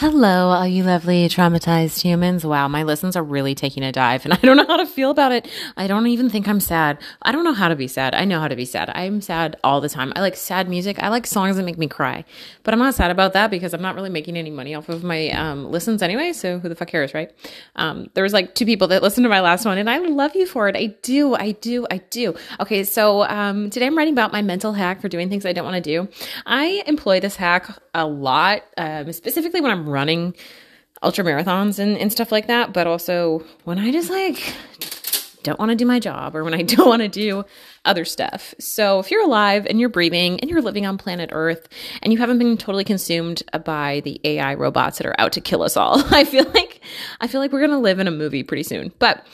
Hello, all you lovely traumatized humans. Wow, my listens are really taking a dive and I don't know how to feel about it. I don't even think I'm sad. I don't know how to be sad. I know how to be sad. I'm sad all the time. I like sad music. I like songs that make me cry. But I'm not sad about that because I'm not really making any money off of my um, listens anyway. So who the fuck cares, right? Um, there was like two people that listened to my last one and I love you for it. I do. I do. I do. Okay, so um, today I'm writing about my mental hack for doing things I don't want to do. I employ this hack a lot, um, specifically when I'm running ultra marathons and, and stuff like that, but also when I just like don't want to do my job or when I don't want to do other stuff. So if you're alive and you're breathing and you're living on planet Earth and you haven't been totally consumed by the AI robots that are out to kill us all, I feel like I feel like we're gonna live in a movie pretty soon. But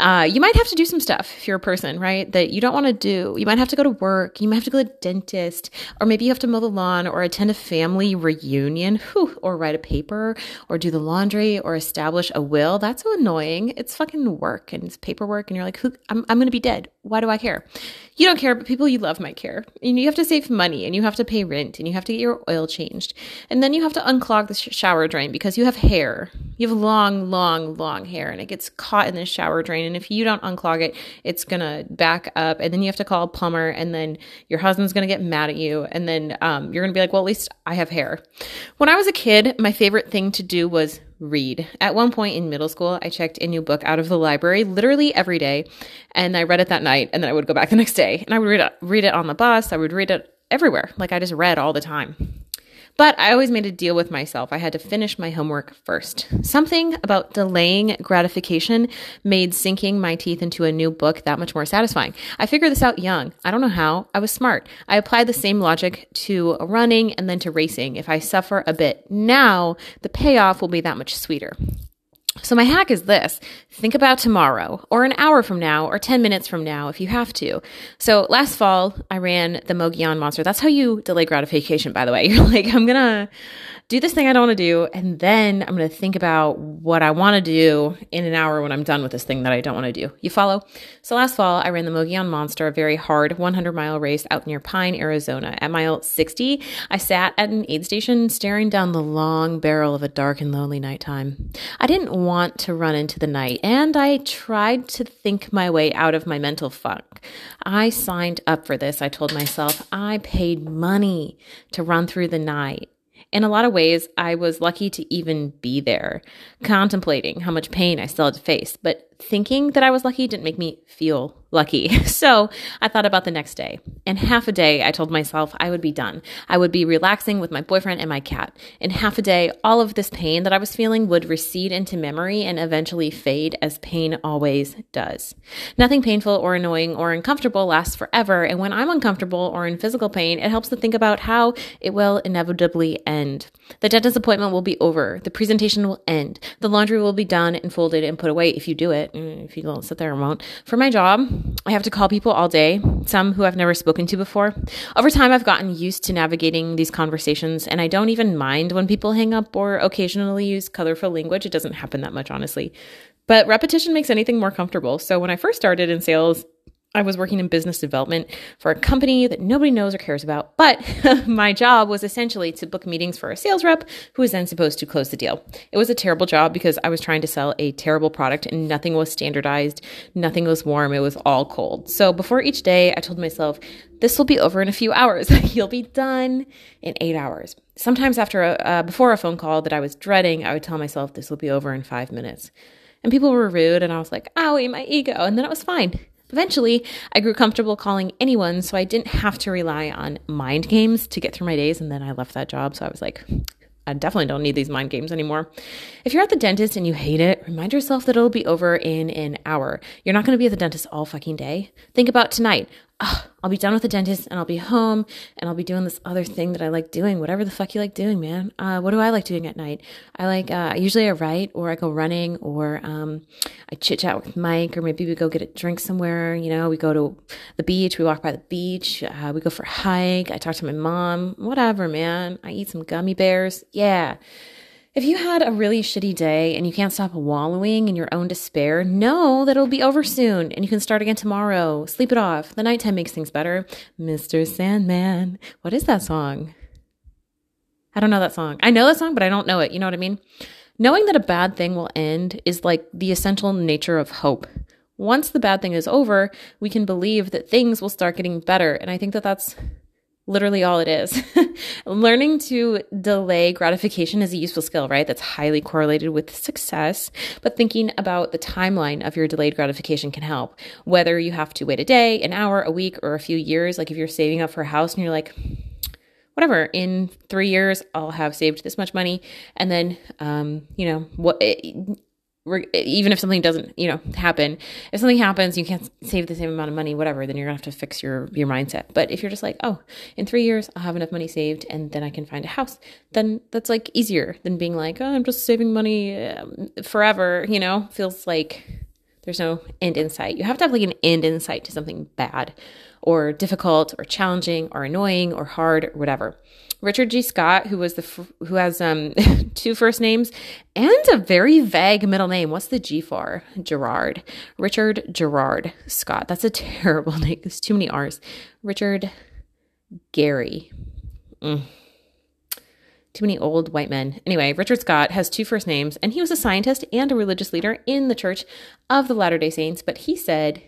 uh, you might have to do some stuff if you're a person, right? That you don't want to do. You might have to go to work. You might have to go to the dentist, or maybe you have to mow the lawn, or attend a family reunion, whew, or write a paper, or do the laundry, or establish a will. That's so annoying. It's fucking work and it's paperwork, and you're like, who? I'm I'm gonna be dead. Why do I care? You don't care, but people you love might care. And you have to save money, and you have to pay rent, and you have to get your oil changed, and then you have to unclog the sh- shower drain because you have hair. You have long, long, long hair, and it gets caught in the shower drain. And if you don't unclog it, it's gonna back up, and then you have to call a plumber, and then your husband's gonna get mad at you, and then um, you're gonna be like, "Well, at least I have hair." When I was a kid, my favorite thing to do was read. At one point in middle school, I checked a new book out of the library literally every day, and I read it that night, and then I would go back the next day, and I would read it, read it on the bus. I would read it everywhere. Like I just read all the time. But I always made a deal with myself. I had to finish my homework first. Something about delaying gratification made sinking my teeth into a new book that much more satisfying. I figured this out young. I don't know how. I was smart. I applied the same logic to running and then to racing. If I suffer a bit now, the payoff will be that much sweeter. So, my hack is this think about tomorrow, or an hour from now, or 10 minutes from now if you have to. So, last fall, I ran the Mogollon Monster. That's how you delay gratification, by the way. You're like, I'm gonna do this thing I don't want to do, and then I'm going to think about what I want to do in an hour when I'm done with this thing that I don't want to do. You follow? So last fall, I ran the Mogollon Monster, a very hard 100 mile race out near Pine, Arizona. At mile 60, I sat at an aid station staring down the long barrel of a dark and lonely nighttime. I didn't want to run into the night, and I tried to think my way out of my mental funk. I signed up for this. I told myself I paid money to run through the night. In a lot of ways, I was lucky to even be there, contemplating how much pain I still had to face. But thinking that I was lucky didn't make me feel lucky. So I thought about the next day. In half a day, I told myself I would be done. I would be relaxing with my boyfriend and my cat. In half a day, all of this pain that I was feeling would recede into memory and eventually fade as pain always does. Nothing painful or annoying or uncomfortable lasts forever. And when I'm uncomfortable or in physical pain, it helps to think about how it will inevitably end. The dentist appointment will be over. The presentation will end. The laundry will be done and folded and put away if you do it. Mm, if you don't sit there and won't. For my job, I have to call people all day, some who I've never spoken to before. Over time, I've gotten used to navigating these conversations, and I don't even mind when people hang up or occasionally use colorful language. It doesn't happen that much, honestly. But repetition makes anything more comfortable. So when I first started in sales, I was working in business development for a company that nobody knows or cares about, but my job was essentially to book meetings for a sales rep who was then supposed to close the deal. It was a terrible job because I was trying to sell a terrible product and nothing was standardized, nothing was warm, it was all cold. So before each day, I told myself, this will be over in a few hours. You'll be done in eight hours. Sometimes after a, uh, before a phone call that I was dreading, I would tell myself this will be over in five minutes. And people were rude, and I was like, owie, my ego. And then it was fine. Eventually, I grew comfortable calling anyone, so I didn't have to rely on mind games to get through my days. And then I left that job, so I was like, I definitely don't need these mind games anymore. If you're at the dentist and you hate it, remind yourself that it'll be over in an hour. You're not going to be at the dentist all fucking day. Think about tonight oh, I'll be done with the dentist and I'll be home and I'll be doing this other thing that I like doing, whatever the fuck you like doing, man. Uh, what do I like doing at night? I like, uh, usually I write or I go running or um, I chit chat with Mike or maybe we go get a drink somewhere. You know, we go to the beach, we walk by the beach, uh, we go for a hike. I talk to my mom, whatever, man. I eat some gummy bears. Yeah. If you had a really shitty day and you can't stop wallowing in your own despair, know that it'll be over soon and you can start again tomorrow. Sleep it off. The nighttime makes things better. Mr. Sandman. What is that song? I don't know that song. I know that song, but I don't know it. You know what I mean? Knowing that a bad thing will end is like the essential nature of hope. Once the bad thing is over, we can believe that things will start getting better. And I think that that's literally all it is. Learning to delay gratification is a useful skill, right? That's highly correlated with success. But thinking about the timeline of your delayed gratification can help. Whether you have to wait a day, an hour, a week, or a few years, like if you're saving up for a house and you're like, whatever, in three years, I'll have saved this much money. And then, um, you know, what even if something doesn't, you know, happen, if something happens, you can't save the same amount of money, whatever, then you're gonna have to fix your your mindset. But if you're just like, oh, in three years I'll have enough money saved, and then I can find a house, then that's like easier than being like, oh, I'm just saving money um, forever. You know, feels like there's no end in sight. You have to have like an end in sight to something bad, or difficult, or challenging, or annoying, or hard, or whatever. Richard G. Scott, who was the who has um two first names and a very vague middle name. What's the G for? Gerard. Richard Gerard Scott. That's a terrible name. There's too many R's. Richard Gary. Mm. Too many old white men. Anyway, Richard Scott has two first names, and he was a scientist and a religious leader in the Church of the Latter day Saints. But he said,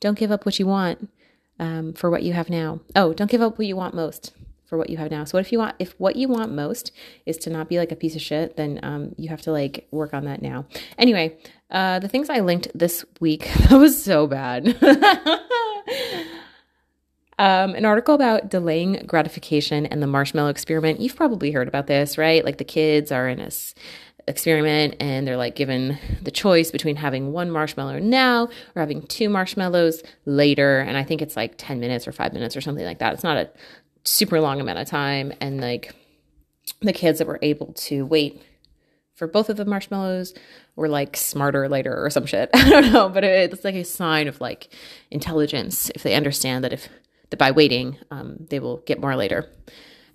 Don't give up what you want um, for what you have now. Oh, don't give up what you want most for what you have now. So what if you want if what you want most is to not be like a piece of shit, then um, you have to like work on that now. Anyway, uh, the things I linked this week that was so bad. Um, an article about delaying gratification and the marshmallow experiment. You've probably heard about this, right? Like the kids are in this experiment and they're like given the choice between having one marshmallow now or having two marshmallows later. And I think it's like 10 minutes or five minutes or something like that. It's not a super long amount of time and like the kids that were able to wait for both of the marshmallows were like smarter later or some shit. I don't know, but it's like a sign of like intelligence if they understand that if that by waiting, um, they will get more later.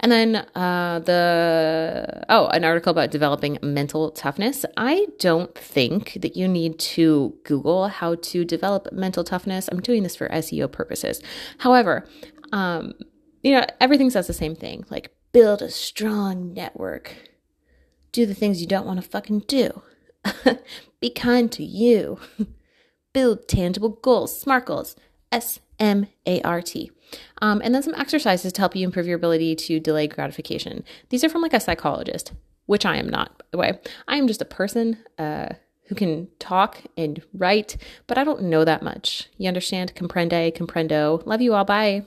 And then uh, the oh, an article about developing mental toughness. I don't think that you need to Google how to develop mental toughness. I'm doing this for SEO purposes. However, um, you know, everything says the same thing like build a strong network, do the things you don't want to fucking do, be kind to you, build tangible goals, SMART goals, S M A R T. Um, and then some exercises to help you improve your ability to delay gratification. These are from like a psychologist, which I am not, by the way. I am just a person uh, who can talk and write, but I don't know that much. You understand? Comprende, comprendo. Love you all. Bye.